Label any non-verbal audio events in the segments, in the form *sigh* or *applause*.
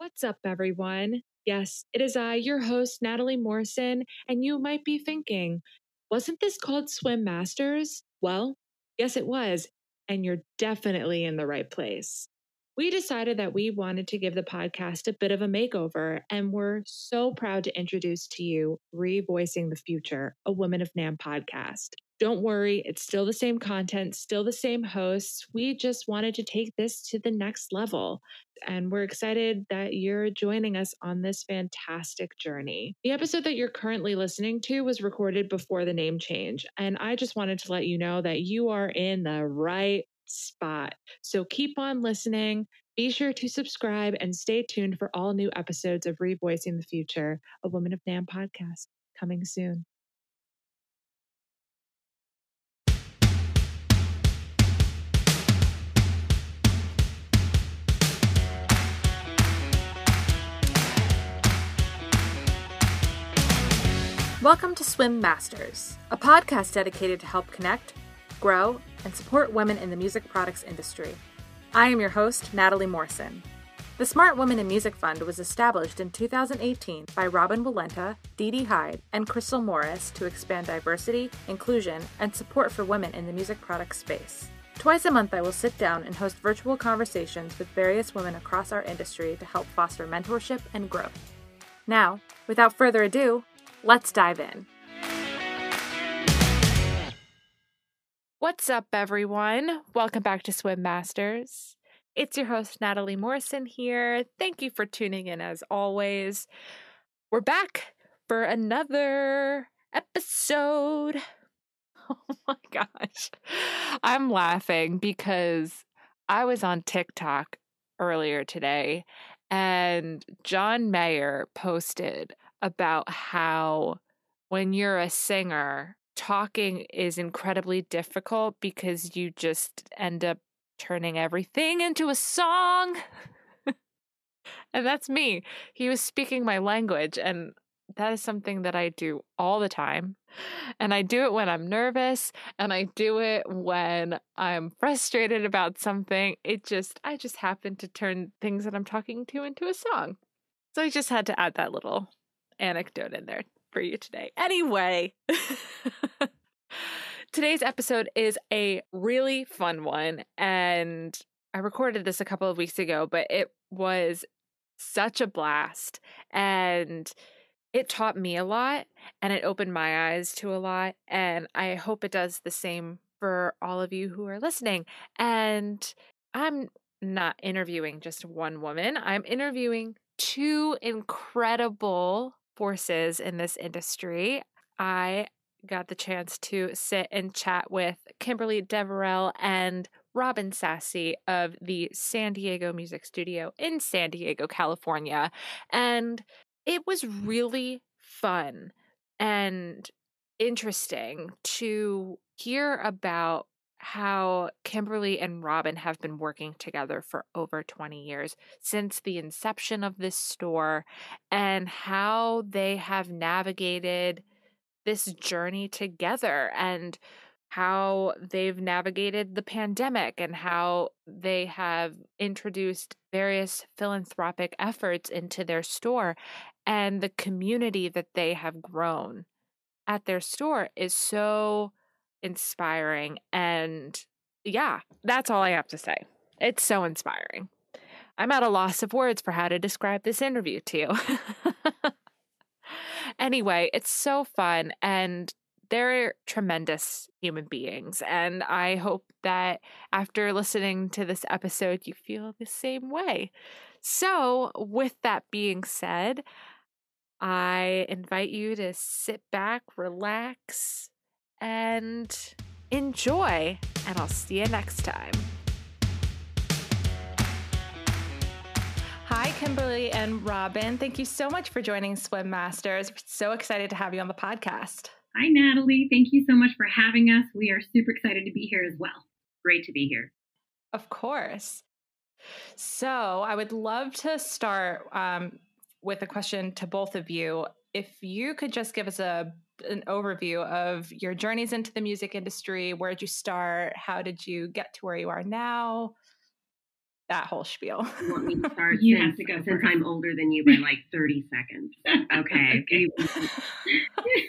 What's up, everyone? Yes, it is I, your host, Natalie Morrison, and you might be thinking, wasn't this called Swim Masters? Well, yes, it was, and you're definitely in the right place. We decided that we wanted to give the podcast a bit of a makeover, and we're so proud to introduce to you Revoicing the Future, a Women of NAMM podcast. Don't worry, it's still the same content, still the same hosts. We just wanted to take this to the next level. And we're excited that you're joining us on this fantastic journey. The episode that you're currently listening to was recorded before the name change. And I just wanted to let you know that you are in the right spot. So keep on listening. Be sure to subscribe and stay tuned for all new episodes of Revoicing the Future, a Woman of NAMM podcast coming soon. Welcome to Swim Masters, a podcast dedicated to help connect, grow, and support women in the music products industry. I am your host, Natalie Morrison. The Smart Women in Music Fund was established in 2018 by Robin Walenta, Dee Dee Hyde, and Crystal Morris to expand diversity, inclusion, and support for women in the music products space. Twice a month, I will sit down and host virtual conversations with various women across our industry to help foster mentorship and growth. Now, without further ado, let's dive in. What's up, everyone? Welcome back to Swim Masters. It's your host, Natalie Morrison here. Thank you for tuning in as always. We're back for another episode. *laughs* Oh my gosh. I'm laughing because I was on TikTok earlier today and John Mayer posted about how when you're a singer, talking is incredibly difficult because you just end up turning everything into a song. *laughs* and that's me. He was speaking my language, and that is something that I do all the time. And I do it when I'm nervous, and I do it when I'm frustrated about something. It just, I just happen to turn things that I'm talking to into a song. So I just had to add that little anecdote in there for you today. Anyway, *laughs* today's episode is a really fun one. And I recorded this a couple of weeks ago, but it was such a blast. And it taught me a lot and it opened my eyes to a lot. And I hope it does the same for all of you who are listening. And I'm not interviewing just one woman, I'm interviewing two incredible forces in this industry. I got the chance to sit and chat with Kimberly Deverell and Robin Sassy of the San Diego Music Studio in San Diego, California. And it was really fun and interesting to hear about how Kimberly and Robin have been working together for over 20 years since the inception of this store and how they have navigated this journey together and how they've navigated the pandemic and how they have introduced various philanthropic efforts into their store and the community that they have grown at their store is so inspiring. And yeah, that's all I have to say. It's so inspiring. I'm at a loss of words for how to describe this interview to you. *laughs* anyway, it's so fun and they're tremendous human beings. And I hope that after listening to this episode, you feel the same way. So, with that being said, I invite you to sit back, relax, and enjoy. And I'll see you next time. Hi, Kimberly and Robin. Thank you so much for joining Swim Masters. So excited to have you on the podcast. Hi, Natalie. Thank you so much for having us. We are super excited to be here as well. Great to be here. Of course. So, I would love to start um, with a question to both of you. If you could just give us a an overview of your journeys into the music industry. Where did you start? How did you get to where you are now? that whole spiel. You want me to *laughs* start? You since, have to go since first. I'm older than you by like 30 seconds. Okay. *laughs* Okay. *laughs*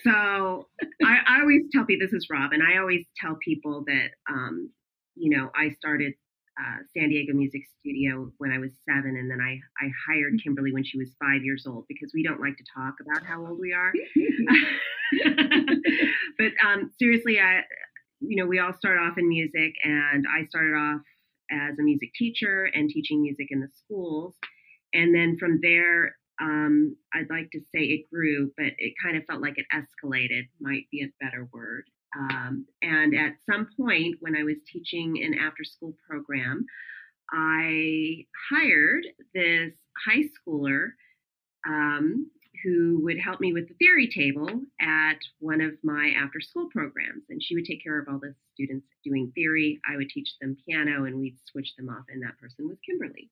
so I, I always tell people this is Rob, and I always tell people that um, you know I started uh, San Diego Music Studio when I was seven, and then I I hired Kimberly when she was five years old because we don't like to talk about how old we are. *laughs* but um, seriously, I you know we all start off in music, and I started off as a music teacher and teaching music in the schools, and then from there um, I'd like to say it grew, but it kind of felt like it escalated, might be a better word. Um, and at some point, when I was teaching an after school program, I hired this high schooler um, who would help me with the theory table at one of my after school programs. And she would take care of all the students doing theory. I would teach them piano, and we'd switch them off. And that person was Kimberly.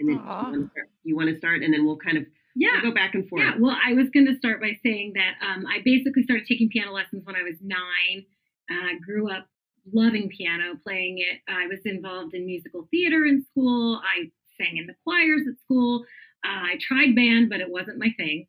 And then you want, start, you want to start, and then we'll kind of yeah. go back and forth. Yeah, well, I was going to start by saying that um, I basically started taking piano lessons when I was nine. Uh, grew up loving piano, playing it. I was involved in musical theater in school. I sang in the choirs at school. Uh, I tried band, but it wasn't my thing.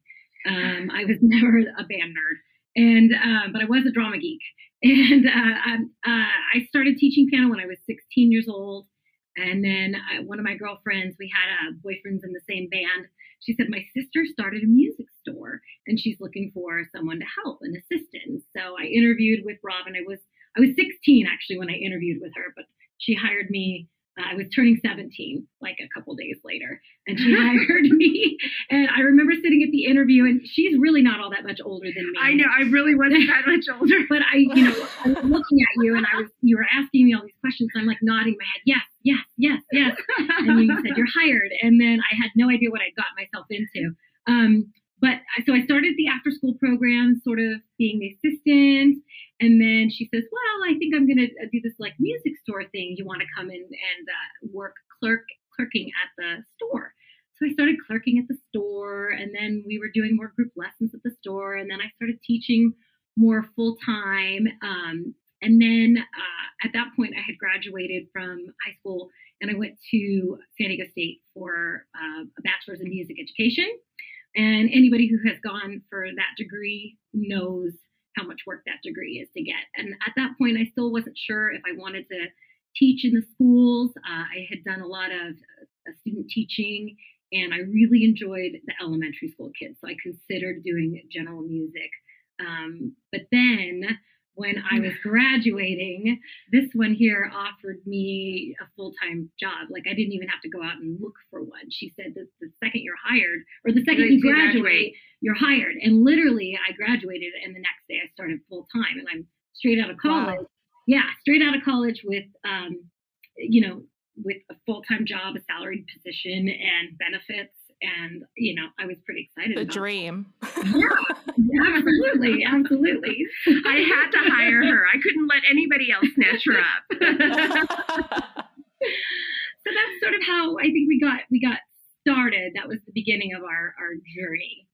Um, I was *laughs* never a band nerd, and um, but I was a drama geek. *laughs* And uh, um, uh, I started teaching piano when I was 16 years old. And then uh, one of my girlfriends, we had uh, boyfriends in the same band. She said, My sister started a music store and she's looking for someone to help, an assistant. So I interviewed with Robin. I was I was 16 actually when I interviewed with her, but she hired me. I was turning 17 like a couple days later, and she *laughs* hired me. And I remember sitting at the interview, and she's really not all that much older than me. I know I really wasn't that much older. But I, you know, I was looking at you, and I was you were asking me all these questions. And I'm like nodding my head, yes, yes, yes, yes. And you said you're hired, and then I had no idea what I'd got myself into. Um, but so I started the after school program, sort of being the assistant. And then she says, "Well, I think I'm going to do this like music store thing. You want to come in and uh, work clerk clerking at the store?" So I started clerking at the store, and then we were doing more group lessons at the store, and then I started teaching more full time. Um, and then uh, at that point, I had graduated from high school, and I went to San Diego State for uh, a bachelor's in music education. And anybody who has gone for that degree knows how much work that degree is to get. And at that point, I still wasn't sure if I wanted to teach in the schools. Uh, I had done a lot of uh, student teaching, and I really enjoyed the elementary school kids. So I considered doing general music. Um, but then when I was graduating, this one here offered me a full time job. Like I didn't even have to go out and look for one. She said that the second you're hired, or the second you graduate, graduate. you're hired. And literally, I graduated, and the next day I started full time, and I'm straight out of Wow. college. Yeah, straight out of college with, um, you know, with a full time job, a salaried position, and benefits. And you know, I was pretty excited. The dream. Yeah, absolutely, absolutely. I had to hire her. I couldn't let anybody else snatch her up. *laughs* so that's sort of how I think we got we got started. That was the beginning of our our journey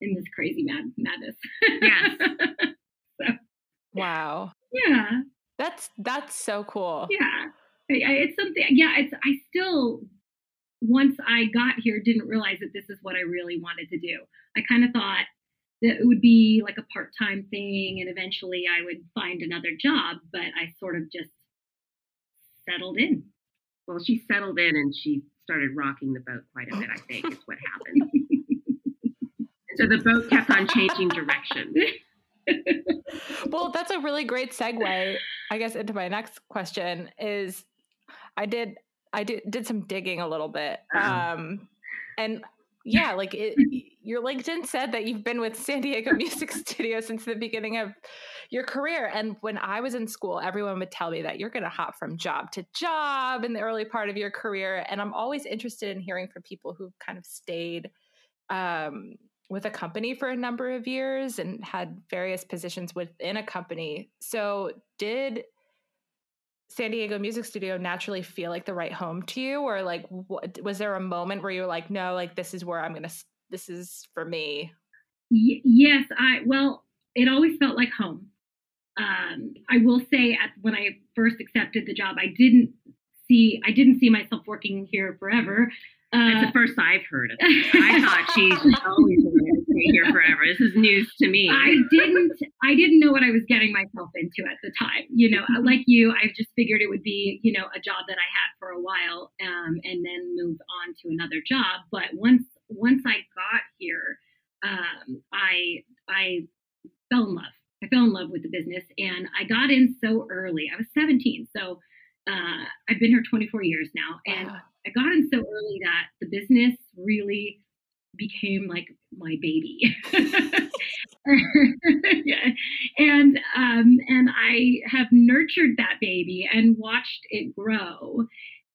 in this crazy mad madness. Yes. *laughs* wow. yeah, That's that's so cool. yeah. It's something. Yeah, it's. I still once I got here didn't realize that this is what I really wanted to do. I kind of thought that it would be like a part time thing, and eventually I would find another job. But I sort of just settled in. well, she settled in and she started rocking the boat quite a bit, I think, is what happened. *laughs* so the boat kept on changing direction. *laughs* well, that's a really great segue, I guess, into my next question. Is I did I did did some digging a little bit, Uh-huh. um, and yeah, like it, *laughs* your LinkedIn said that you've been with San Diego Music *laughs* Studio since the beginning of your career. And when I was in school, everyone would tell me that you're going to hop from job to job in the early part of your career. And I'm always interested in hearing from people who've kind of stayed um, with a company for a number of years and had various positions within a company. So, did San Diego Music Studio naturally feel like the right home to you, or like what, was there a moment where you were like, no, like this is where I'm gonna, this is for me? Y- yes, I well, it always felt like home. Um, I will say, at when I first accepted the job, I didn't see I didn't see myself working here forever. That's Uh, the first I've heard of it. I *laughs* thought she's always wanted to stay here forever. This is news to me. I didn't I didn't know what I was getting myself into at the time. You know, like you, I just figured it would be, you know, a job that I had for a while um, and then move on to another job. But once once I got here, um, I I fell in love. I fell in love with the business and I got in so early. I was 17. So uh, I've been here 24 years now. And. I got in so early that the business really became like my baby. *laughs* yeah. And um, and I have nurtured that baby and watched it grow.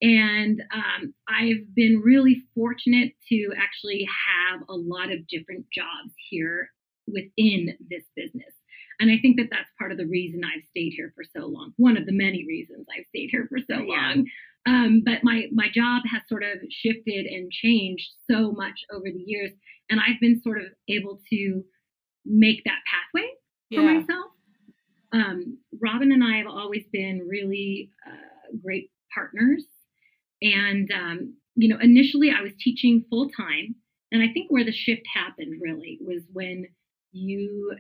And um, I've been really fortunate to actually have a lot of different jobs here within this business. And I think that that's part of the reason I've stayed here for so long. One of the many reasons I've stayed here for so Yeah. long. Um, but my my job has sort of shifted and changed so much over the years, and I've been sort of able to make that pathway for Yeah. myself. Um, Robin and I have always been really uh, great partners, and um, you know, initially I was teaching full time, and I think where the shift happened really was when you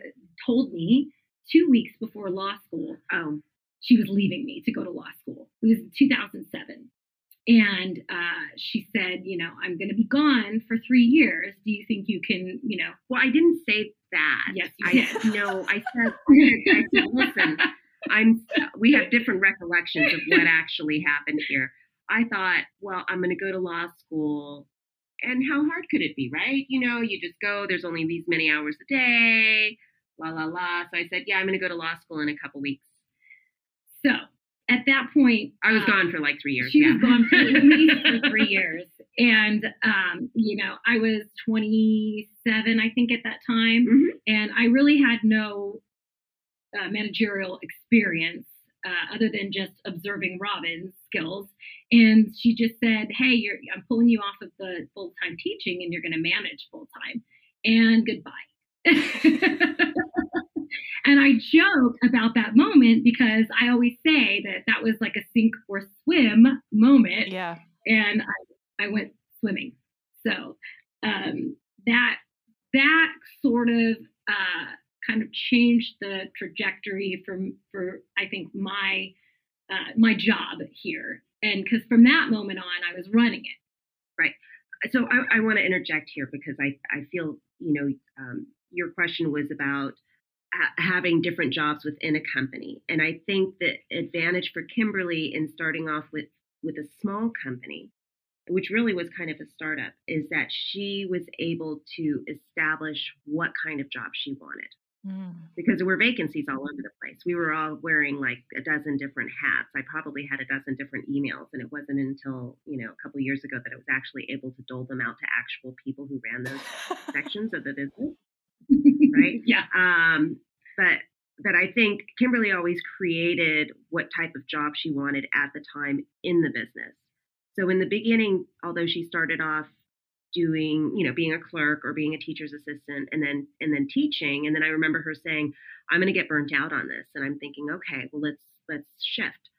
told me two weeks before law school oh, she was leaving me to go to law school. It was 2007. And uh, she said, you know, I'm going to be gone for three years. Do you think you can, you know? well, I didn't say that. Yes, you I did. no, I said, *laughs* I said, *laughs* listen, I'm. We have different recollections of what actually happened here. I thought, well, I'm going to go to law school, and how hard could it be, right? You know, you just go. There's only these many hours a day. La la la. So I said, yeah, I'm going to go to law school in a couple weeks. So at that point, I was uh, gone for like three years. She yeah. was gone for at least for *laughs* three years. And, um, you know, I was 27, I think, at that time. Mhm. And I really had no uh, managerial experience uh, other than just observing Robin's skills. And she just said, Hey, you're, I'm pulling you off of the full time teaching and you're going to manage full time. And goodbye. *laughs* and I joke about that moment because I always say that that was like a sink or swim moment Yeah. and I, I went swimming. So um, that that sort of uh, kind of changed the trajectory from for I think my uh, my job here, and because from that moment on, I was running it. Right. So I, I want to interject here because I, I feel, you know, um, your question was about ha- having different jobs within a company. And I think the advantage for Kimberly in starting off with, with a small company, which really was kind of a startup, is that she was able to establish what kind of job she wanted Mm. because there were vacancies all over the place. We were all wearing like a dozen different hats. I probably had a dozen different emails, and it wasn't until you know a couple years ago that I was actually able to dole them out to actual people who ran those sections of the business. Right. *laughs* yeah. Um, but but I think Kimberly always created what type of job she wanted at the time in the business. So in the beginning, although she started off doing, you know, being a clerk or being a teacher's assistant and then and then teaching, and then I remember her saying, "I'm going to get burnt out on this," and I'm thinking, okay, well let's let's shift.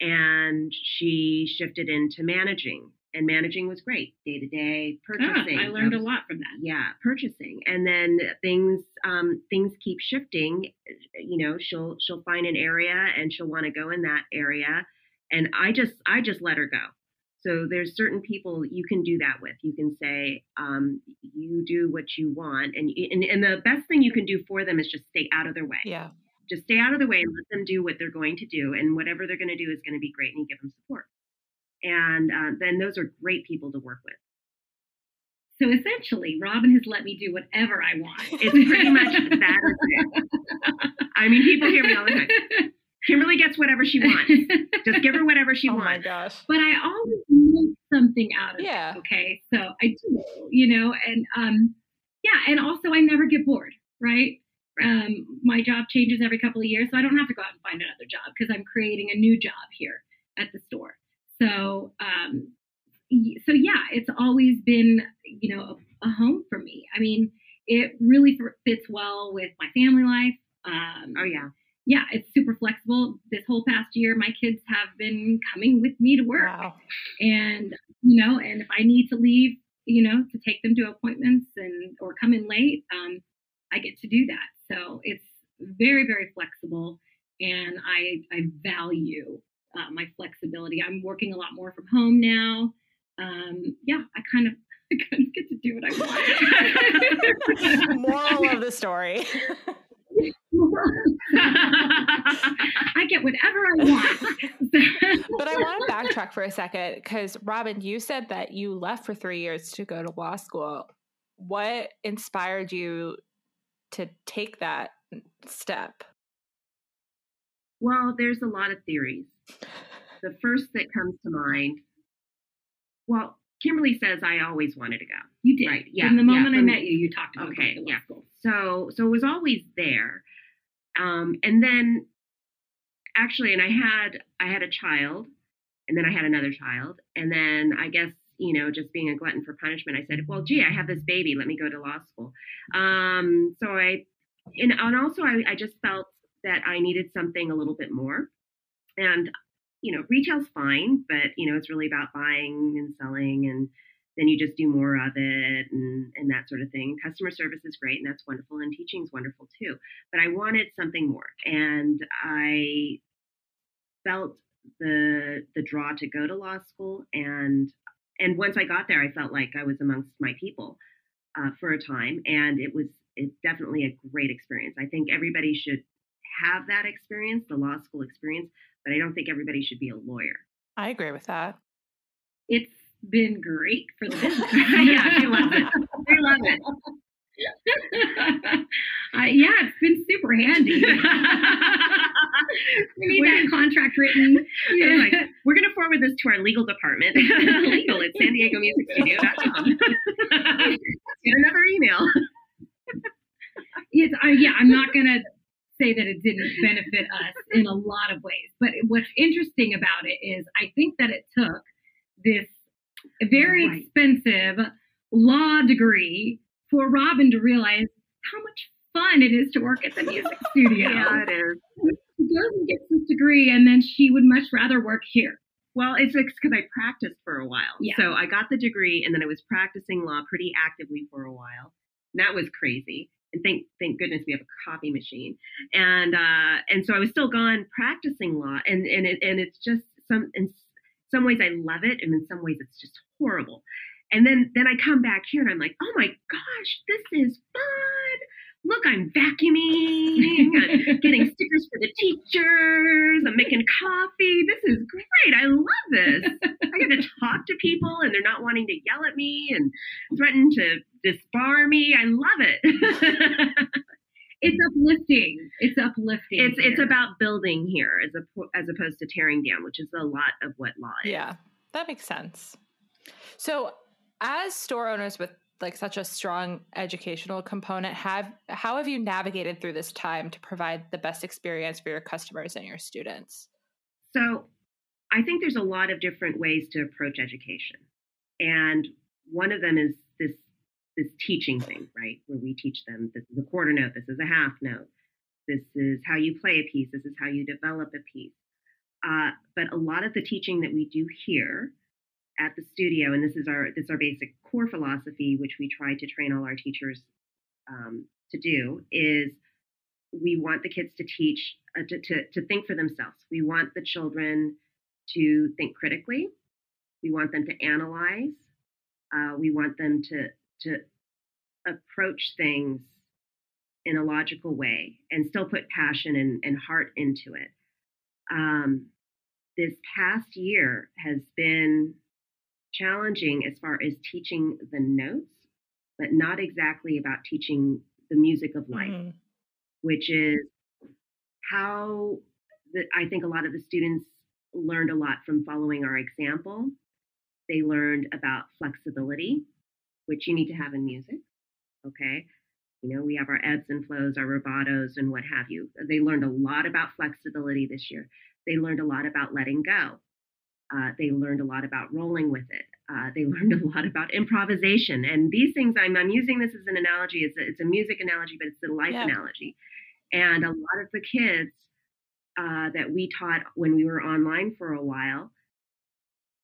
And she shifted into managing, and managing was great, day to day Ah, purchasing. I learned That a lot from that. yeah purchasing. And then things um things keep shifting. You know she'll she'll find an area and she'll want to go in that area. And i just i just let her go. So there's certain people you can do that with. You can say um you do what you want and and, and the best thing you can do for them is just stay out of their way. Yeah. just stay out of the way and let them do what they're going to do and whatever they're going to do is going to be great and you give them support and uh, then those are great people to work with So essentially, Robin has let me do whatever I want. *laughs* It's pretty much that is it. I mean, people hear me all the time. *laughs* Kimberly gets whatever she wants. Just give her whatever she oh my wants. gosh. but I always make something out of it. Yeah. it. Okay, so I do, you know, and um, yeah, and also I never get bored, right? Um, my job changes every couple of years, so I don't have to go out and find another job because I'm creating a new job here at the store. So, um, so yeah, it's always been, you know, a, a home for me. I mean, it really fits well with my family life. Um, Oh yeah. yeah, it's super flexible. This whole past year, my kids have been coming with me to work. Wow. And, you know, and if I need to leave, you know, to take them to appointments and or come in late, um, I get to do that. So it's very, very flexible. And I, I value uh, my flexibility. I'm working a lot more from home now. Um, yeah, I kind of *laughs* I kind of get to do what I want. Moral of the story. *laughs* I get whatever I want. *laughs* but I want to backtrack for a second because, Robin, you said that you left for three years to go to law school. What inspired you to take that step? Well, there's a lot of theories. The first that comes to mind, well, Kimberly says I always wanted to go. You did, right? Yeah. From the moment yeah, from, I met you, you talked about okay, yeah. School. So, so it was always there. Um, and then, actually, and I had I had a child, and then I had another child, and then I guess you know, just being a glutton for punishment, I said, well, gee, I have this baby. Let me go to law school. Um, so I, and, and also I, I just felt that I needed something a little bit more. And you know, retail's fine, but you know, it's really about buying and selling and then you just do more of it and, and that sort of thing. Customer service is great and that's wonderful and teaching is wonderful too. But I wanted something more and I felt the the draw to go to law school and and once I got there I felt like I was amongst my people uh, for a time and it was it's definitely a great experience. I think everybody should have that experience, the law school experience, but I don't think everybody should be a lawyer. I agree with that. It's been great for the business. *laughs* *laughs* yeah, they love it. They love it. *laughs* uh, yeah, it's been super handy. we need that contract written. Yeah. Like, we're going to forward this to our legal department. legal at san diego music studio.com. Get another email. Yes, I, yeah, I'm not going to say that it didn't benefit us in a lot of ways. But what's interesting about it is I think that it took this very right. expensive law degree for Robin to realize how much fun it is to work at the music *laughs* studio. yeah, it is. She goes and gets this degree, and then she would much rather work here. Well, it's because I practiced for a while. Yeah. So I got the degree, and then I was practicing law pretty actively for a while. And that was crazy and thank thank goodness we have a copy machine. And uh and so i was still gone practicing law and and it, and it's just some in some ways i love it and in some ways it's just horrible. And then then i come back here and i'm like oh my gosh this is fun look, I'm vacuuming, I'm *laughs* getting stickers for the teachers, I'm making coffee. This is great. I love this. I get to talk to people and they're not wanting to yell at me and threaten to disbar me. I love it. *laughs* it's uplifting. It's uplifting. It's here. it's about building here as a, as opposed to tearing down, which is a lot of what law is. Yeah, that makes sense. So, as store owners with like such a strong educational component. Have how have you navigated through this time to provide the best experience for your customers and your students? So i think there's a lot of different ways to approach education. And one of them is this this teaching thing right? Where we teach them this is a quarter note this is a half note this is how you play a piece this is how you develop a piece. Uh, but a lot of the teaching that we do here at the studio, and this is our this is our basic core philosophy, which we try to train all our teachers um, to do, is we want the kids to teach uh, to, to, to think for themselves. We want the children to think critically. We want them to analyze. Uh, we want them to to approach things in a logical way and still put passion and, and heart into it. Um, this past year has been challenging as far as teaching the notes, but not exactly about teaching the music of life, mm-hmm. which is how the, I think a lot of the students learned a lot from following our example. They learned about flexibility, which you need to have in music. Okay. You know, we have our ebbs and flows, our rubatos, and what have you. They learned a lot about flexibility this year. They learned a lot about letting go. Uh, they learned a lot about rolling with it. Uh, they *laughs* learned a lot about improvisation. And these things, I'm, I'm using this as an analogy. It's a, it's a music analogy, but it's a life yeah. analogy. And a lot of the kids uh, that we taught when we were online for a while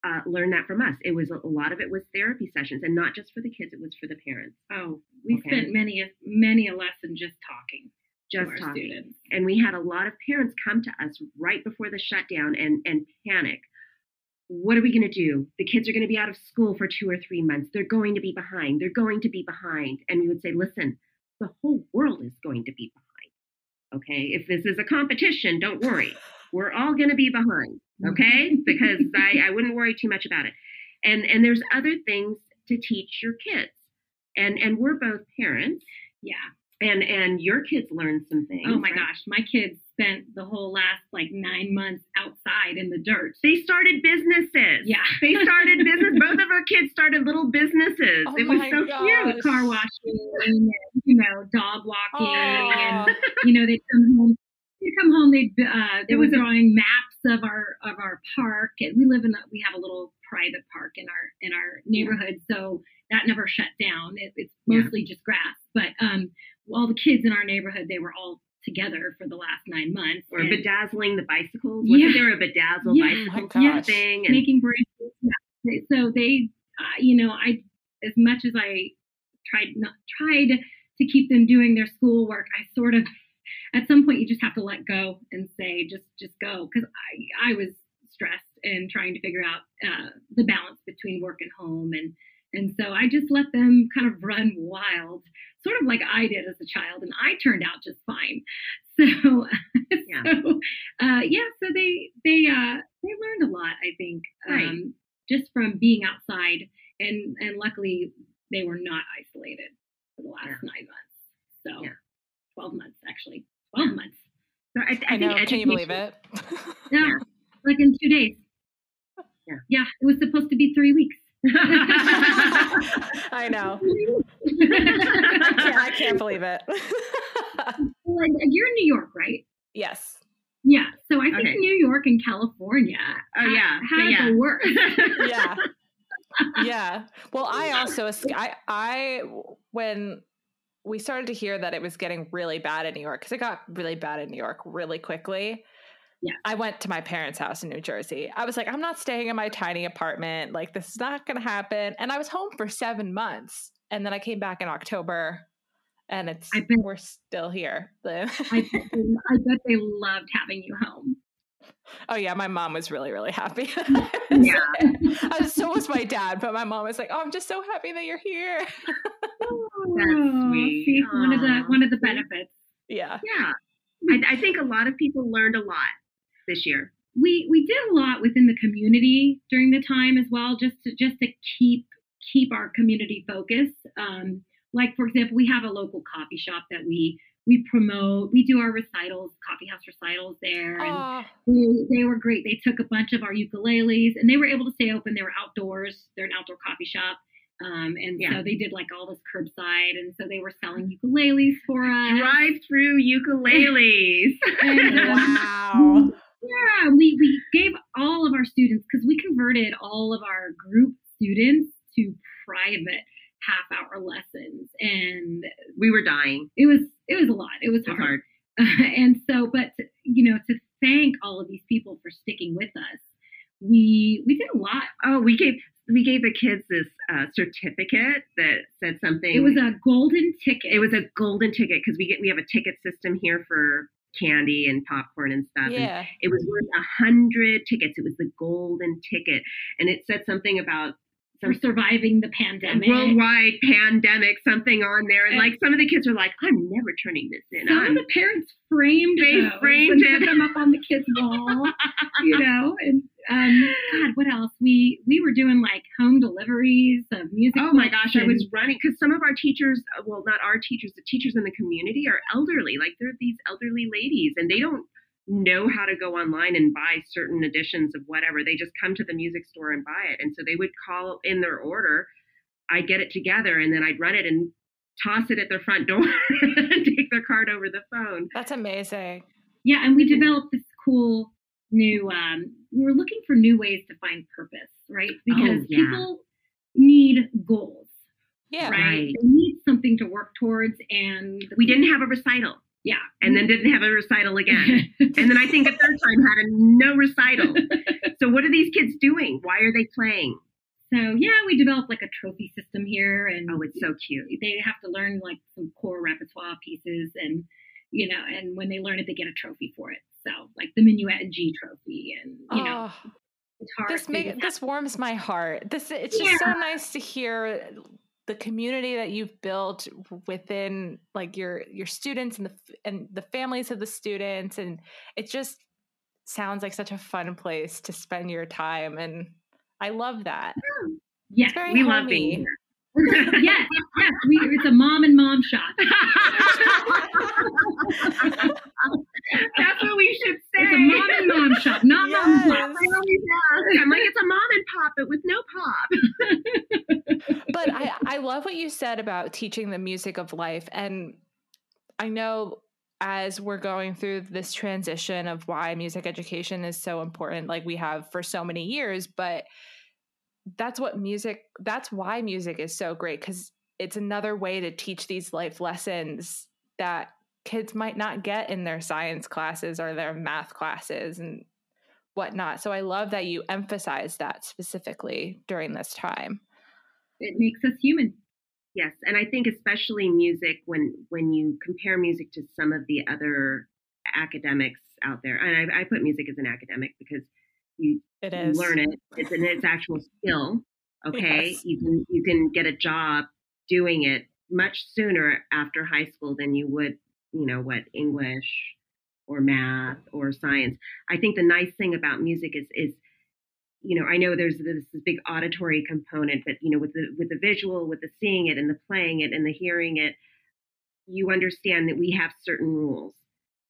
uh, learned that from us. It was a lot of it was therapy sessions, and not just for the kids; it was for the parents. Oh, we Okay. spent many a many a lesson just talking Just talking. students. and we had a lot of parents come to us right before the shutdown and and panic what are we going to do? The kids are going to be out of school for two or three months. They're going to be behind. They're going to be behind. And we would say listen the whole world is going to be behind okay? If this is a competition don't worry. We're all going to be behind okay? *laughs* Because I, I wouldn't worry too much about it. And and there's other things to teach your kids. And and we're both parents. Yeah. and and your kids learn some things Oh my right? gosh, my kids spent the whole last like nine months outside in the dirt. They started businesses. Yeah. *laughs* They started business. Both of our kids started little businesses. Oh it was so gosh. cute. car washing and you know dog walking Aw. and you know they'd come home they'd come home they'd uh they were was a- drawing maps of our of our park and we live in a we have a little private park in our in our neighborhood so that never shut down it, it's Yeah. mostly just grass but um all the kids in our neighborhood they were all together for the last nine months Or and bedazzling the bicycles. Yeah. Wasn't there a bedazzle Yeah. Oh my bicycle gosh. thing? And making bracelets. Yeah. So they, uh, you know, I as much as I tried not tried to keep them doing their schoolwork, I sort of at some point you just have to let go and say just just go because I I was stressed and trying to figure out uh, the balance between work and home and and so I just let them kind of run wild, sort of like I did as a child, and I turned out just fine. *laughs* So, Yeah. so uh, yeah, so they they uh, they learned a lot, I think, um, just from being outside, and and luckily they were not isolated for the last Yeah. nine months. So, Yeah. twelve months actually, twelve Yeah. months. so I, I, I know. Can you believe it? Yeah, *laughs* Yeah. like in two days. Yeah. yeah, it was supposed to be three weeks. *laughs* I know. I can't, I can't believe it. *laughs* Like, you're in New York, right? yes. Yeah. So I think Okay. New York and California Oh, ha- yeah. had Yeah. the worst. *laughs* Yeah. Yeah. Well, I also I I when we started to hear that it was getting really bad in New York because it got really bad in New York really quickly. Yeah. I went to my parents' house in New Jersey. I was like, I'm not staying in my tiny apartment. Like, this is not going to happen. And I was home for seven months. And then I came back in October and it's, I bet- we're still here. I, bet they, I bet they loved having you home. oh, yeah. My mom was really, really happy. *laughs* Yeah. I was, so was my dad, but my mom was like, "Oh, I'm just so happy that you're here." Oh, sweet. See, one of the one of the benefits. yeah, yeah. I, I think a lot of people learned a lot this year. We we did a lot within the community during the time as well, just to just to keep keep our community focused. Um, like for example, we have a local coffee shop that we we promote. We do our recitals, coffee house recitals there, and they, they were great. They took a bunch of our ukuleles and they were able to stay open. They were outdoors. They're an outdoor coffee shop. Um, and Yeah. so they did like all this curbside. And so they were selling ukuleles for us. Drive through *laughs* ukuleles. And, um, wow. Yeah, we, we gave all of our students, because we converted all of our group students to private half hour lessons. And we were dying. it was, it was a lot. It was hard. hard. *laughs* and so, but you know, to thank all of these people for sticking with us, we we did a lot. Oh, we gave we gave the kids this uh, certificate that said something. It was a golden ticket. it was a golden ticket because we get we have a ticket system here for candy and popcorn and stuff. And Yeah. it was worth a hundred tickets. It was the golden ticket, and it said something about for surviving the pandemic. worldwide pandemic, something on there, and And- like some of the kids are like, "I'm never turning this in." Some I'm of the parents framed They those framed and it. put them up on the kids' wall. *laughs* you know, and um, God, what else? We we were doing like home deliveries of music. Oh my gosh, I was running because some of our teachers, uh, well, not our teachers, the teachers in the community are elderly. Like they're these elderly ladies and they don't know how to go online and buy certain editions of whatever. They just come to the music store and buy it. And so they would call in their order. I'd get it together and then I'd run it and toss it at their front door *laughs* and take their card over the phone. That's amazing. Yeah, and we developed this cool new. Um, we were looking for new ways to find purpose, right? Because Oh, yeah. people need goals, Yeah. right? Right. They need something to work towards, and We didn't have a recital. Yeah. And then didn't have a recital again. *laughs* and then I think a third time had a no recital. so what are these kids doing? Why are they playing? So yeah, we developed like a trophy system here, and Oh, it's so cute. they have to learn like some core repertoire pieces, and you know, and when they learn it, they get a trophy for it. So like the minuet and G trophy, and you know, Oh, guitar. this make, this warms my heart. This it's just so nice to hear the community that you've built within like your your students and the and the families of the students and it just sounds like such a fun place to spend your time and I love that. yes, we love being homey. here. *laughs* yes, yes. We, it's a mom and mom shop. *laughs* *laughs* That's what we should say. It's a mom and mom shop, not mom and pop. Yes. I always ask. I'm like, it's a mom and pop, but with no pop. *laughs* but I, I love what you said about teaching the music of life. And I know as we're going through this transition of why music education is so important, like we have for so many years, but that's what music, that's why music is so great because it's another way to teach these life lessons that kids might not get in their science classes or their math classes and whatnot. So I love that you emphasize that specifically during this time. It makes us human. Yes, and I think especially music when when you compare music to some of the other academics out there, and I, I put music as an academic because you It you learn it. It's an it's actual skill. Okay, Yes. you can you can get a job doing it much sooner after high school than you would, you know, what English or math or science. I think the nice thing about music is is you know, I know there's this, this big auditory component, but you know, with the with the visual, with the seeing it and the playing it and the hearing it, you understand that we have certain rules.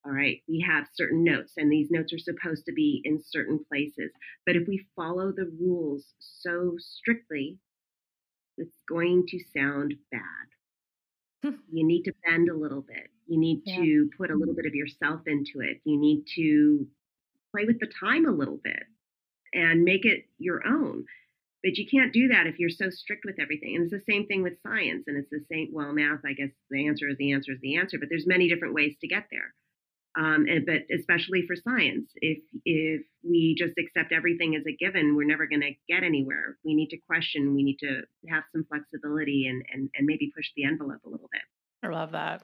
All right, we have certain notes, and these notes are supposed to be in certain places. But if we follow the rules so strictly, it's going to sound bad. Hmm. you need to bend a little bit. You need Yeah. to put a little bit of yourself into it. You need to play with the time a little bit and make it your own. But you can't do that if you're so strict with everything. And it's the same thing with science. And it's the same, well, math, I guess the answer is the answer is the answer, but there's many different ways to get there. Um, and, but especially for science, if if we just accept everything as a given, we're never going to get anywhere. We need to question. We need to have some flexibility and, and and maybe push the envelope a little bit. I love that.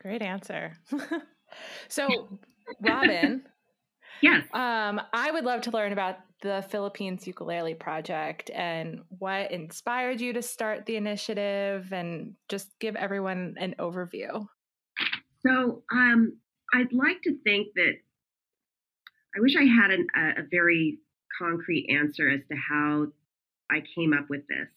Great answer. *laughs* so, Robin, *laughs* Yes. um, I would love to learn about the Philippines Ukulele Project and what inspired you to start the initiative and just give everyone an overview. So um, I'd like to think that I wish I had an, a, a very concrete answer as to how I came up with this.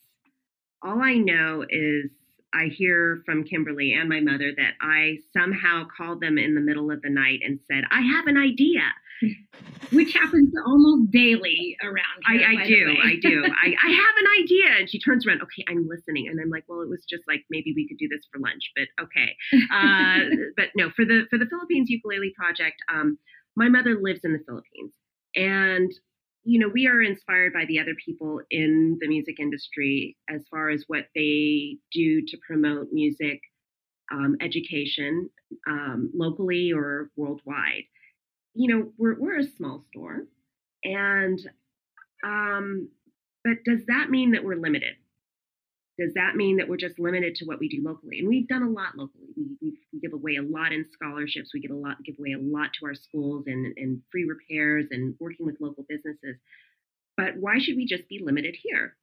All I know is I hear from Kimberly and my mother that I somehow called them in the middle of the night and said, I have an idea. *laughs* which happens almost daily around here. I, I do. I *laughs* do. I, I have an idea. And she turns around, okay, I'm listening. And I'm like, well, it was just like maybe we could do this for lunch, but okay. Uh, *laughs* but no, for the for the Philippines Ukulele Project, um, my mother lives in the Philippines. And you know, we are inspired by the other people in the music industry as far as what they do to promote music um, education um, locally or worldwide. You know, we're we're a small store, and um, but does that mean that we're limited? Does that mean that we're just limited to what we do locally? And we've done a lot locally. We, we, give away a lot in scholarships. We get a lot, give away a lot to our schools and, and free repairs and working with local businesses. But why should we just be limited here?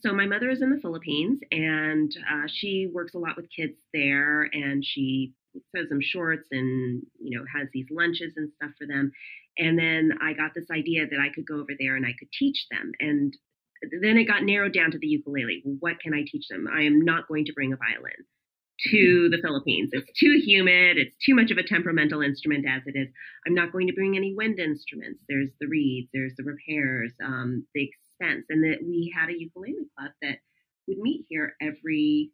So my mother is in the Philippines, and uh, she works a lot with kids there, and she sews them shorts and you know has these lunches and stuff for them. And then I got this idea that I could go over there and I could teach them. And then it got narrowed down to the ukulele. What can I teach them? I am not going to bring a violin to the Philippines. It's too humid. It's too much of a temperamental instrument as it is. I'm not going to bring any wind instruments. There's the reeds, there's the repairs, um, the expense. And that we had a ukulele club that would meet here every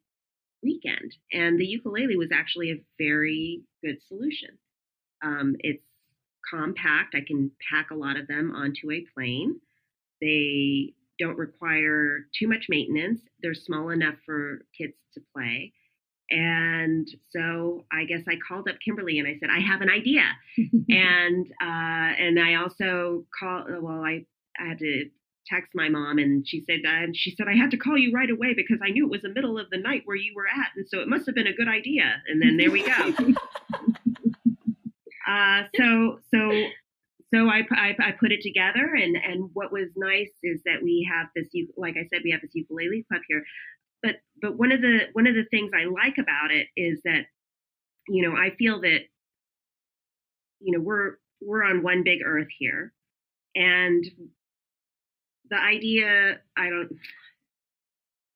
weekend. And the ukulele was actually a very good solution. Um, it's compact. I can pack a lot of them onto a plane. They don't require too much maintenance. They're small enough for kids to play. And so I guess I called up Kimberly and I said, I have an idea. *laughs* and uh, and I also called. Well, I I had to text my mom and she said uh, and she said I had to call you right away because I knew it was the middle of the night where you were at and so it must have been a good idea and then there we go. *laughs* uh, so so so I, I, I put it together and and what was nice is that we have this like I said we have this ukulele club here but but one of the one of the things I like about it is that you know I feel that you know we're we're on one big earth here and the idea I don't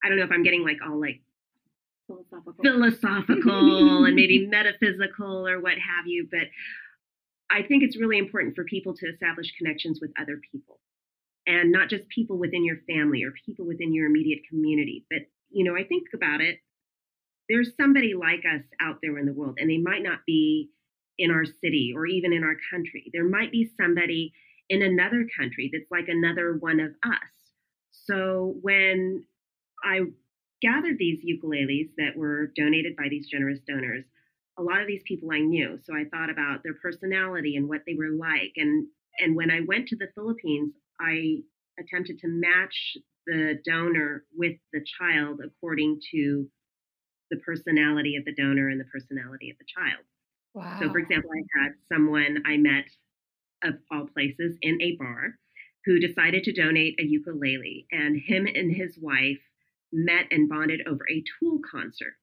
I don't know if I'm getting like all like philosophical, philosophical *laughs* and maybe metaphysical or what have you, but I think it's really important for people to establish connections with other people. And not just people within your family or people within your immediate community, but you know, I think about it, there's somebody like us out there in the world, and they might not be in our city or even in our country. There might be somebody in another country that's like another one of us. So when I gathered these ukuleles that were donated by these generous donors, a lot of these people I knew. So I thought about their personality and what they were like. And and when I went to the Philippines, I attempted to match the donor with the child according to the personality of the donor and the personality of the child. Wow. So, for example, I had someone I met of all places in a bar who decided to donate a ukulele, and him and his wife met and bonded over a Tool concert.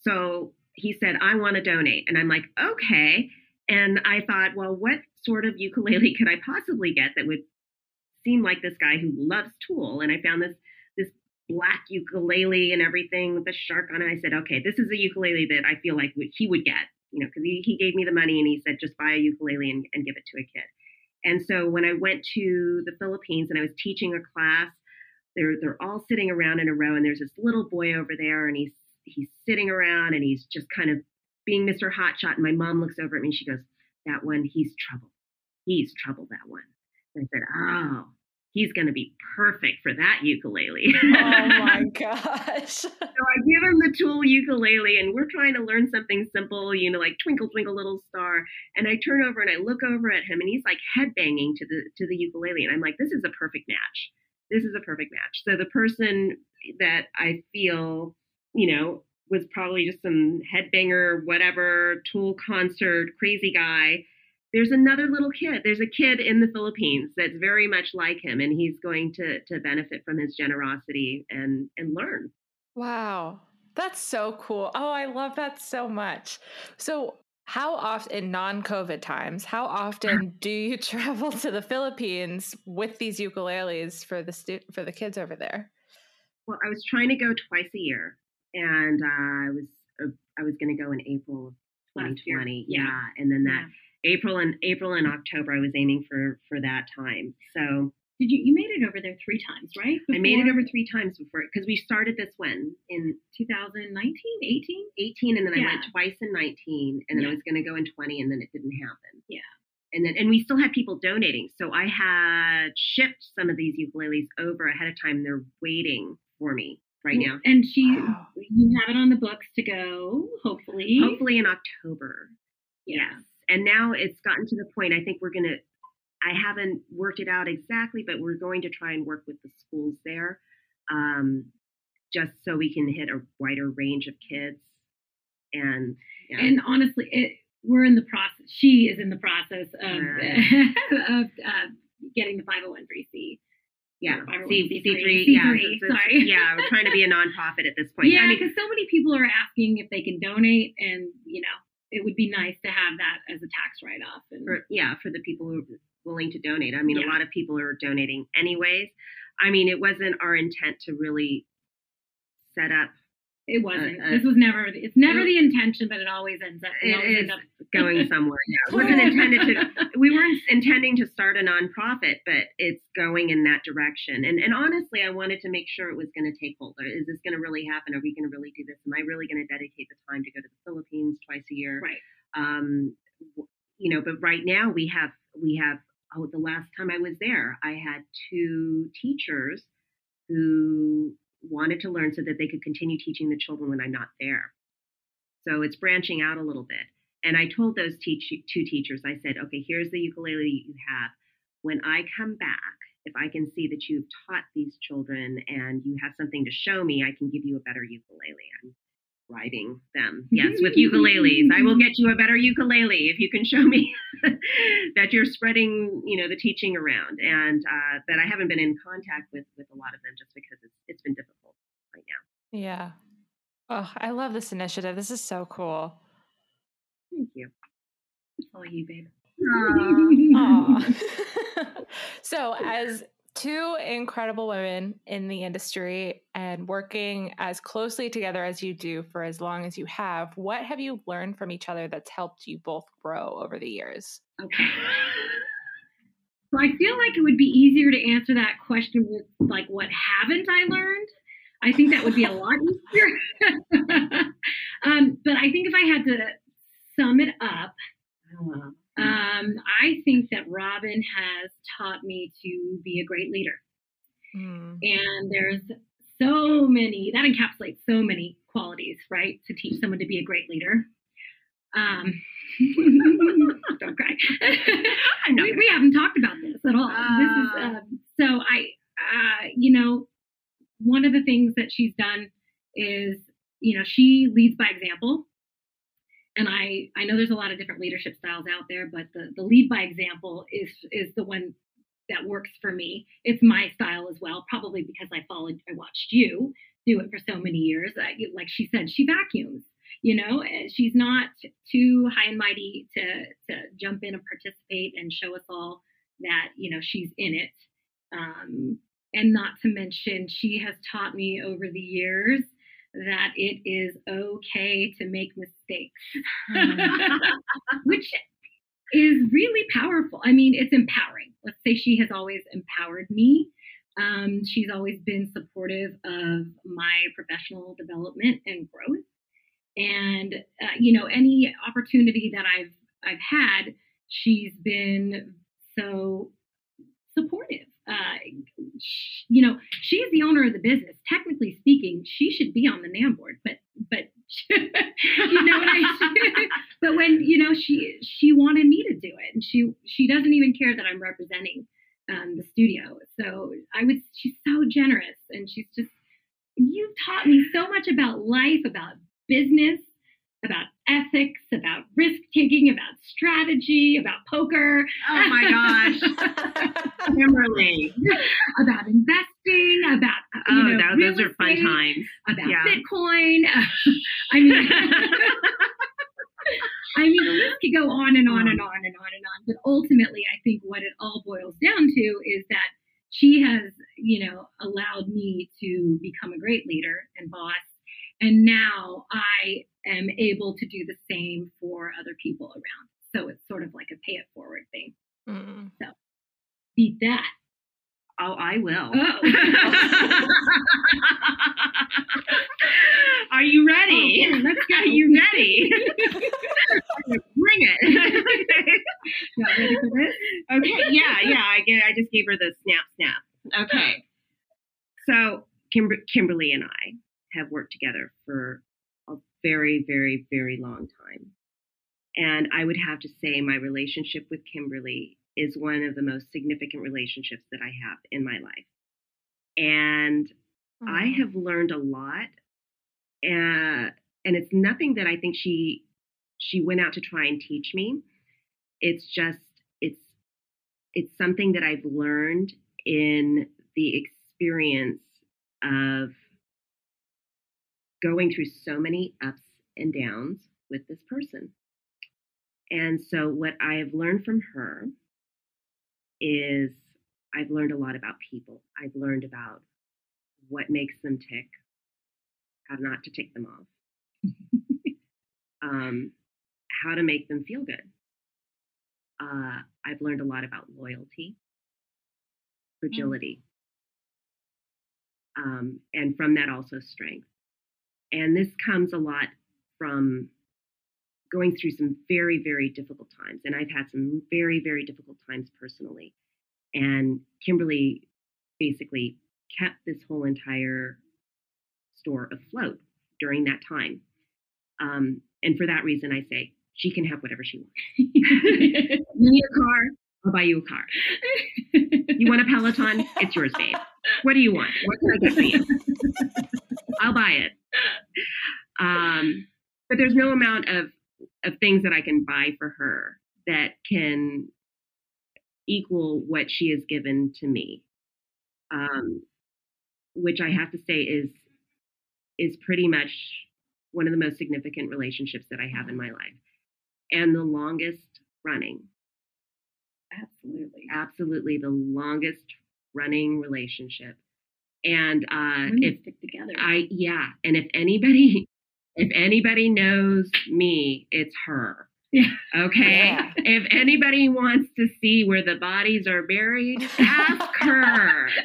So he said, I want to donate. And I'm like, okay. And I thought, well, what sort of ukulele could I possibly get that would seem like this guy who loves Tool? And I found this this black ukulele and everything with a shark on it. I said, okay, this is a ukulele that I feel like he would get you know, because he, he gave me the money and he said, just buy a ukulele and, and give it to a kid. And so when I went to the Philippines and I was teaching a class, they're they're all sitting around in a row, and there's this little boy over there, and he's he's sitting around and he's just kind of being Mr. Hotshot. And my mom looks over at me and she goes, "That one, he's trouble. He's trouble. That one." And I said, "Oh, he's going to be perfect for that ukulele. oh *laughs* my gosh. so I give him the tool ukulele and we're trying to learn something simple, you know, like twinkle twinkle little star. And I turn over and I look over at him and he's like head banging to the to the ukulele and I'm like this is a perfect match. This is a perfect match. So the person that I feel, you know, was probably just some headbanger, whatever, tool concert, crazy guy there's another little kid. There's a kid in the Philippines that's very much like him, and he's going to to benefit from his generosity and and learn. Wow, that's so cool. Oh, I love that so much. So, how often in non-COVID times? How often *laughs* do you travel to the Philippines with these ukuleles for the stu- for the kids over there? Well, I was trying to go twice a year, and uh, I was uh, I was going to go in April of 2020. Yeah. yeah. and then that. Yeah April and April and October I was aiming for for that time. So did you you made it over there three times, right? Before? I made it over three times before because we started this when in 2019, 18, 18, and then yeah. I went twice in 19, and then yeah. I was going to go in 20, and then it didn't happen. Yeah. And then and we still had people donating, so I had shipped some of these ukuleles over ahead of time. They're waiting for me right now. And she, wow. *sighs* you have it on the books to go, hopefully. Hopefully in October. Yeah. Yes and now it's gotten to the point i think we're going to i haven't worked it out exactly but we're going to try and work with the schools there um, just so we can hit a wider range of kids and yeah. and honestly it, we're in the process she is in the process of, *laughs* of uh, getting the 501c yeah, C, C3, C3, yeah, C3, sorry. yeah, we're trying to be a nonprofit at this point. Yeah, because I mean, so many people are asking if they can donate, and you know, it would be nice to have that as a tax write off. For, yeah, for the people who are willing to donate. I mean, yeah. a lot of people are donating anyways. I mean, it wasn't our intent to really set up. It wasn't. A, a, this was never. It's never it, the intention, but it always ends up. It is up. going *laughs* somewhere. Yeah, it wasn't intended to. *laughs* We weren't intending to start a nonprofit, but it's going in that direction. And and honestly, I wanted to make sure it was going to take hold. Is this going to really happen? Are we going to really do this? Am I really going to dedicate the time to go to the Philippines twice a year? Right. Um, you know, but right now we have we have. Oh, the last time I was there, I had two teachers who wanted to learn so that they could continue teaching the children when I'm not there. So it's branching out a little bit. And I told those teach, two teachers, I said, okay, here's the ukulele you have. When I come back, if I can see that you've taught these children and you have something to show me, I can give you a better ukulele. I'm writing them, yes, with ukuleles. I will *laughs* get you a better ukulele if you can show me *laughs* that you're spreading, you know, the teaching around. And uh, but I haven't been in contact with with a lot of them just because it's it's been difficult right now. Yeah. Oh, I love this initiative. This is so cool. Thank you. It's all you, babe. *laughs* so, as two incredible women in the industry and working as closely together as you do for as long as you have, what have you learned from each other that's helped you both grow over the years? Okay. *laughs* So I feel like it would be easier to answer that question with like what haven't I learned? I think that would be a *laughs* lot easier. *laughs* um, but I think if I had to sum it up, uh, um, I think that Robin has taught me to be a great leader. Mm. And there's so many, that encapsulates so many qualities, right? To teach someone to be a great leader. Um, *laughs* don't cry. *laughs* we, we, haven't talked about this at all. Uh, this is, uh, so I, uh, you know, one of the things that she's done is, you know, she leads by example and I I know there's a lot of different leadership styles out there, but the the lead by example is is the one that works for me. It's my style as well, probably because I followed I watched you do it for so many years. I, like she said, she vacuums. You know, she's not too high and mighty to to jump in and participate and show us all that you know she's in it. Um, and not to mention, she has taught me over the years that it is okay to make mistakes, mm. *laughs* which is really powerful. I mean, it's empowering. Let's say she has always empowered me. Um, she's always been supportive of my professional development and growth. And uh, you know, any opportunity that I've I've had, she's been so supportive uh, you know, she's the owner of the business. Technically speaking, she should be on the NAMM board, but but *laughs* you know what I *laughs* but when you know she she wanted me to do it, and she she doesn't even care that I'm representing um, the studio. So I would she's so generous, and she's just you've taught me so much about life, about business, about ethics, about risk taking, about strategy, about poker. Oh my gosh. *laughs* Kimberly. about investing, about uh, oh, know, that, those are fun times. About yeah. Bitcoin. *laughs* I mean *laughs* I mean the list could go on and on and on and on and on. But ultimately I think what it all boils down to is that she has, you know, allowed me to become a great leader and boss and now I am able to do the same for other people around. So it's sort of like a pay it forward thing. Mm. So beat that. Oh, I will. Oh. *laughs* Are you ready? Oh, let's go. Are you ready? *laughs* Bring it. *laughs* you ready for this? Okay. Yeah, yeah. I get. I just gave her the snap, snap. Okay. So Kimber- Kimberly and I have worked together for a very, very, very long time. And I would have to say my relationship with Kimberly is one of the most significant relationships that I have in my life. And mm-hmm. I have learned a lot. Uh, and it's nothing that I think she she went out to try and teach me. It's just it's it's something that I've learned in the experience of going through so many ups and downs with this person. And so, what I have learned from her is I've learned a lot about people. I've learned about what makes them tick, how not to tick them off, *laughs* um, how to make them feel good. Uh, I've learned a lot about loyalty, mm. fragility, mm. um, and from that also strength. And this comes a lot from going through some very, very difficult times. And I've had some very, very difficult times personally. And Kimberly basically kept this whole entire store afloat during that time. Um, and for that reason, I say she can have whatever she wants. *laughs* you need a car? I'll buy you a car. You want a Peloton? It's yours, babe. What do you want? What can I get for you? *laughs* I'll buy it. *laughs* Um, but there's no amount of of things that I can buy for her that can equal what she has given to me. Um, which I have to say is is pretty much one of the most significant relationships that I have in my life, and the longest running. Absolutely. Absolutely, the longest running relationship. And uh, if stick together. I yeah, and if anybody *laughs* if anybody knows me, it's her. Yeah. *laughs* Okay. Yeah. If anybody wants to see where the bodies are buried, ask her. *laughs*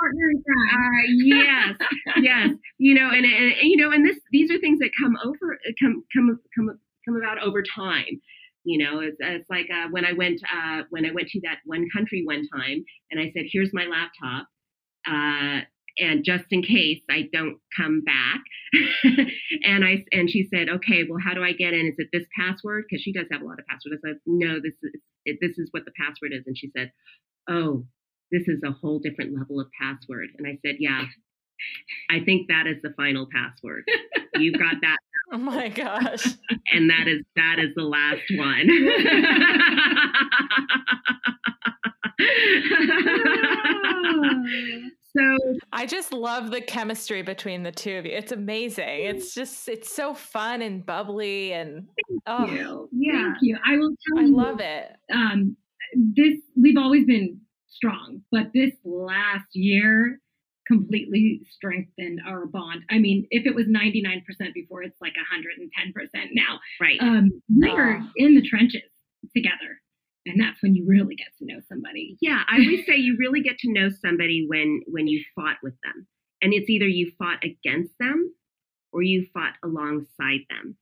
Uh, yes, yes. You know, and, and and, you know, and this these are things that come over come come come come about over time. You know, it's, it's like uh, when I went uh, when I went to that one country one time, and I said, "Here's my laptop." Uh, and just in case I don't come back, *laughs* and I and she said, okay, well, how do I get in? Is it this password? Because she does have a lot of passwords. I said, no, this is it, this is what the password is, and she said, oh, this is a whole different level of password. And I said, yeah, I think that is the final password. You've got that, *laughs* Oh my gosh. *laughs* and that is that is the last one. So I just love the chemistry between the two of you. It's amazing. It's just it's so fun and bubbly and oh, Thank you. Yeah. Thank you. I will tell I you. love it. um, this we've always been strong, but this last year completely strengthened our bond. I mean, if it was 99% before, it's like 110% now. right. Um, we were Ah. in the trenches together, and that's when you really get to know somebody. Yeah, I always say you really get to know somebody when when you fought with them. And it's either you fought against them or you fought alongside them.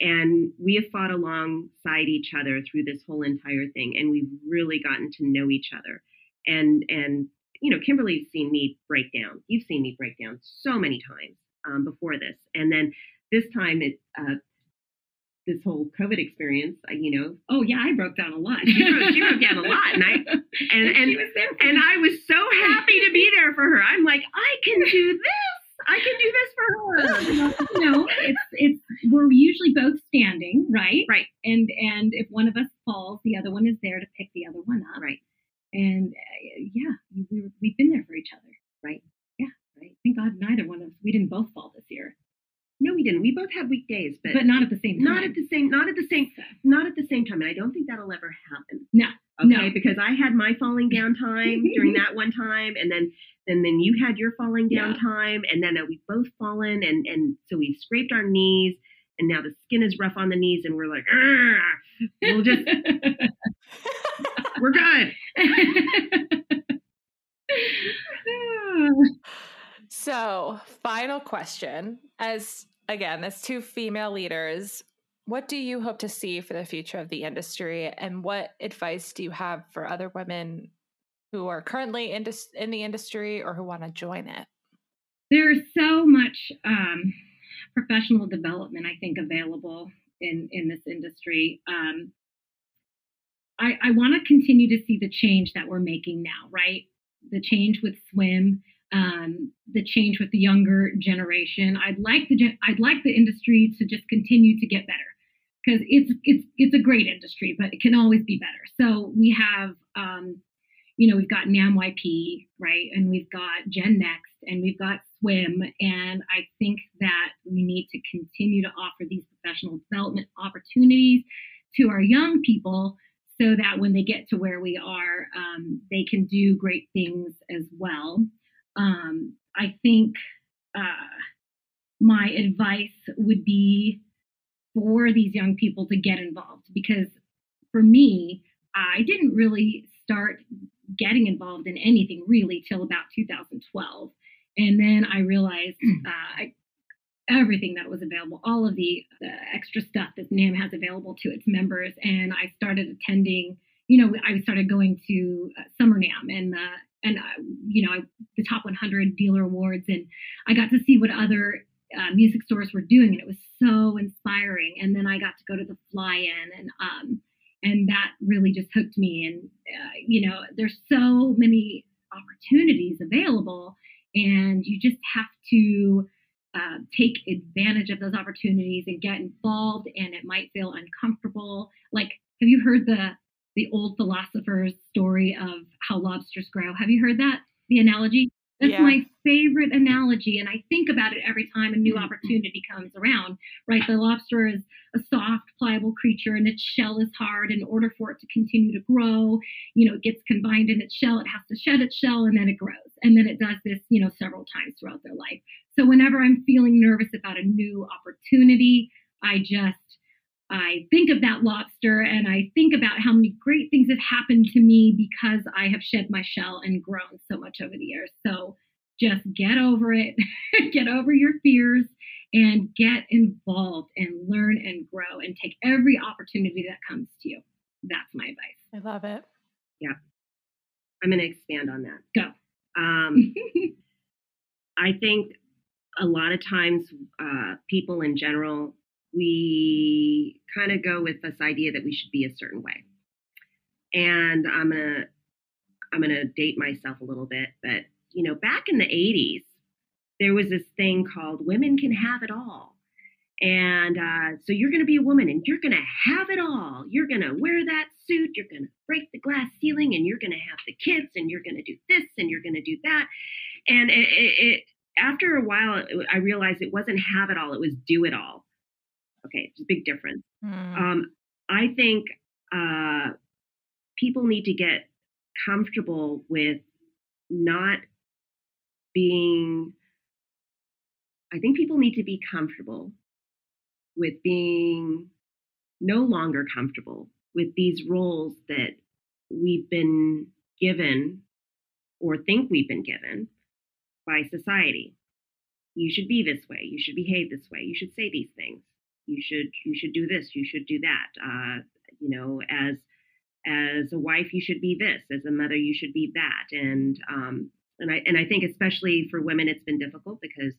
And we have fought alongside each other through this whole entire thing and we've really gotten to know each other. And and you know, Kimberly's seen me break down. You've seen me break down so many times um, before this. And then this time it uh, this whole COVID experience, you know, Oh yeah, I broke down a lot. she broke, she broke down a lot, and I *laughs* and and she was there and. I was so happy to be there for her. I'm like, I can do this. I can do this for her. *laughs* you know, it's it's we're usually both standing, right? Right. And and if one of us falls, the other one is there to pick the other one up. Right. And uh, yeah, we were, we've been there for each other. Right. Yeah. Right. Thank God neither one of us we didn't both fall this year, No, we didn't. We both had weekdays, but, but not at the same time. not at the same not at the same not at the same time. And I don't think that'll ever happen. No. Okay, No. because I had my falling down time during that one time, and then and then you had your falling down Yeah. time, and then uh, we've both fallen, and and so we scraped our knees, and now the skin is rough on the knees, and we're like, we'll just we're good. *laughs* *laughs* So, final question. As again, as two female leaders, what do you hope to see for the future of the industry and what advice do you have for other women who are currently in, in the industry or who want to join it? There's so much um, professional development, I think, available in in this industry. Um, I, I want to continue to see the change that we're making now, right? The change with swim, um, the change with the younger generation. I'd like the I'd like the industry to just continue to get better because it's it's it's a great industry, but it can always be better. So we have. Um, you know, we've got NAMM YP, right? And we've got Gen Next and we've got Swim. And I think that we need to continue to offer these professional development opportunities to our young people so that when they get to where we are, um, they can do great things as well. Um, I think uh, my advice would be for these young people to get involved because for me, I didn't really start getting involved in anything really till about 2012. And then I realized uh, I, everything that was available, all of the, the extra stuff that NAMM has available to its members. And I started attending, you know, I started going to uh, Summer NAMM and, uh, and uh, you know, the top 100 dealer awards. And I got to see what other uh, music stores were doing, and it was so inspiring. And then I got to go to the fly-in, and um, and that really just hooked me. And uh, you know, there's so many opportunities available, and you just have to uh, take advantage of those opportunities and get involved. And it might feel uncomfortable. Like, have you heard the the old philosopher's story of how lobsters grow? Have you heard that? The analogy. That's yeah. my favorite analogy. And I think about it every time a new mm-hmm. opportunity comes around, right? The lobster is a soft, pliable creature and its shell is hard. In order for it to continue to grow, you know, it gets combined in its shell, it has to shed its shell and then it grows. And then it does this, you know, several times throughout their life. So whenever I'm feeling nervous about a new opportunity, I just I think of that lobster and I think about how many great things have happened to me because I have shed my shell and grown so much over the years. So just get over it, *laughs* get over your fears, and get involved and learn and grow and take every opportunity that comes to you. That's my advice. I love it. Yeah. I'm going to expand on that. Go. Um, *laughs* I think a lot of times uh, people in general we kind of go with this idea that we should be a certain way. And I'm gonna I'm gonna date myself a little bit, but you know, back in the 80s, there was this thing called women can have it all. And uh, so you're going to be a woman and you're going to have it all. You're going to wear that suit. You're going to break the glass ceiling and you're going to have the kids and you're going to do this and you're going to do that. And it, it, it, after a while, I realized it wasn't have it all, it was do it all. Okay, it's a big difference. Mm. Um, I think uh, people need to get comfortable with not being. I think people need to be comfortable with being no longer comfortable with these roles that we've been given or think we've been given by society. You should be this way. You should behave this way. You should say these things you should you should do this you should do that uh, you know as as a wife you should be this as a mother you should be that. And um and i and i think especially for women it's been difficult because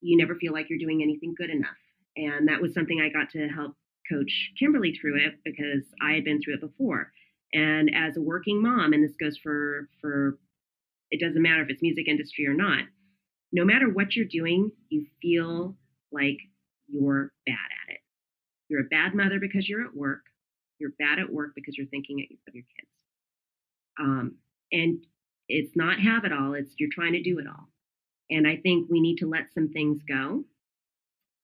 you never feel like you're doing anything good enough. And that was something i got to help coach kimberly through it because i had been through it before. And as a working mom and this goes for for it doesn't matter if it's music industry or not no matter what you're doing you feel like you're bad at it. You're a bad mother because you're at work. You're bad at work because you're thinking of your kids. Um, and it's not have it all, it's you're trying to do it all. And I think we need to let some things go.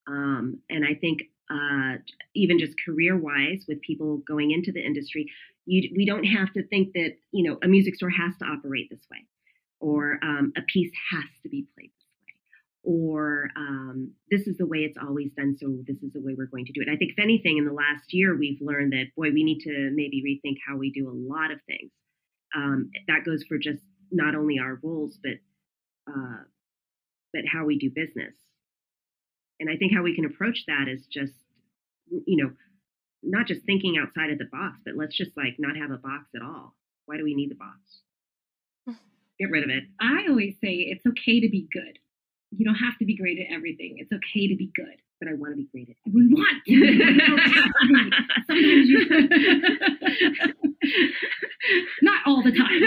Um, and I think uh, even just career wise, with people going into the industry, you, we don't have to think that you know a music store has to operate this way, or um, a piece has to be played or um, this is the way it's always done, so this is the way we're going to do it. I think, if anything, in the last year, we've learned that, boy, we need to maybe rethink how we do a lot of things. Um, that goes for just not only our roles, but uh, but how we do business. And I think how we can approach that is just, you know, not just thinking outside of the box, but let's just like not have a box at all. Why do we need the box? Get rid of it. I always say it's okay to be good you don't have to be great at everything. It's okay to be good. But I want to be great at everything. We want to. Sometimes you not all the time.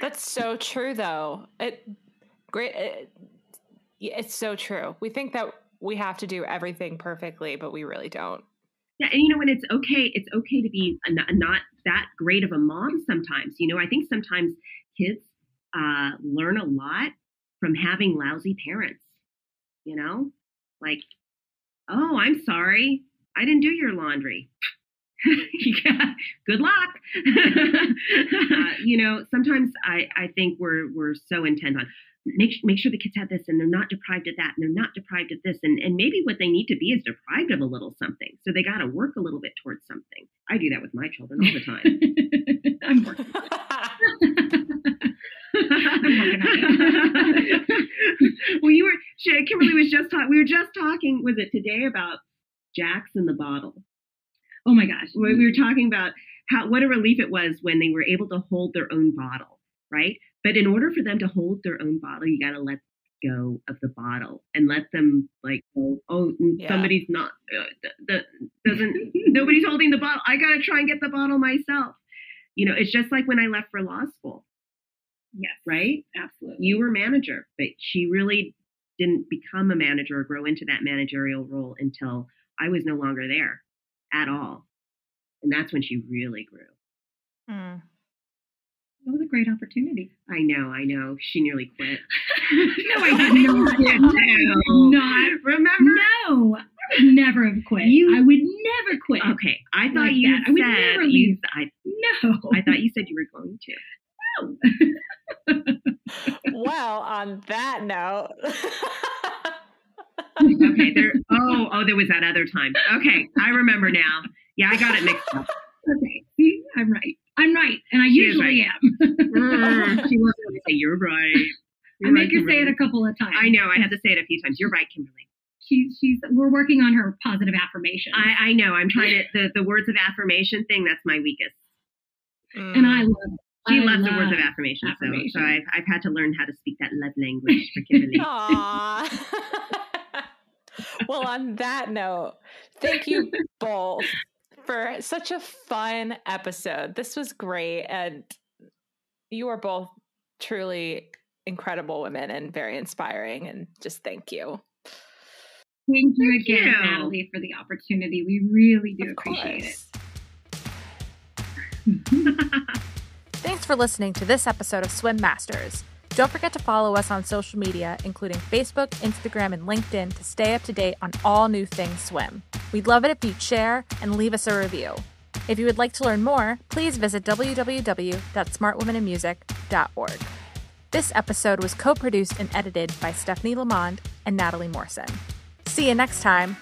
That's so true though. It great it, it's so true. We think that we have to do everything perfectly, but we really don't. Yeah, and you know, when it's okay, it's okay to be a, not that great of a mom sometimes. You know, I think sometimes kids uh, learn a lot from having lousy parents. You know, like, oh, I'm sorry, I didn't do your laundry. *laughs* good luck. *laughs* uh, you know, sometimes I, I think we're we're so intent on make make sure the kids have this and they're not deprived of that and they're not deprived of this and and maybe what they need to be is deprived of a little something so they got to work a little bit towards something i do that with my children all the time *laughs* i'm working I'm working on it. well, you were Kimberly was just talking. We were just talking. Was it today about Jacks in the bottle? Oh my gosh, we were talking about how what a relief it was when they were able to hold their own bottle, right? But in order for them to hold their own bottle, you got to let go of the bottle and let them like oh, oh Yeah. somebody's not uh, th- th- doesn't nobody's holding the bottle i gotta try and get the bottle myself you know it's just like when i left for law school Yes, right absolutely. you were manager but she really didn't become a manager or grow into that managerial role until i was no longer there at all and that's when she really grew Mm. It was a great opportunity. i know i know she nearly quit *laughs* No, I didn't. You did. Not remember No, I would never have quit. You- I would never quit. Okay, I thought Like you that. I would said never you. I, No. I thought you said you were going to. No. *laughs* well, on that note, Okay, there. *laughs* Oh, oh, there was that other time. Okay, I remember now. Yeah, I got it mixed up. Okay. See, I'm right. I'm right, and I She is usually am. *laughs* Mm, she wasn't going to say you're right. I You're make right, her say it a couple of times. I know. I had to say it a few times. You're right, Kimberly. She's she's. We're working on her positive affirmation. I, I know. I'm trying to the the words of affirmation thing. That's my weakest. and I love. She I loves the words of affirmation. So, affirmation. so I've I've had to learn how to speak that love language for Kimberly. *laughs* *laughs* Well, on that note, thank you both for such a fun episode. This was great. And you are both truly incredible women and very inspiring. And just thank you. Thank you Thank again, you. Natalie, for the opportunity. We really do Of appreciate it. *laughs* Thanks for listening to this episode of Swim Masters. Don't forget to follow us on social media, including Facebook, Instagram, and LinkedIn, to stay up to date on all new things swim. We'd love it if you'd share and leave us a review. If you would like to learn more, please visit www.smartwomeninmusic.org. This episode was co produced and edited by Stephanie Lamond and Natalie Morrison. See you next time.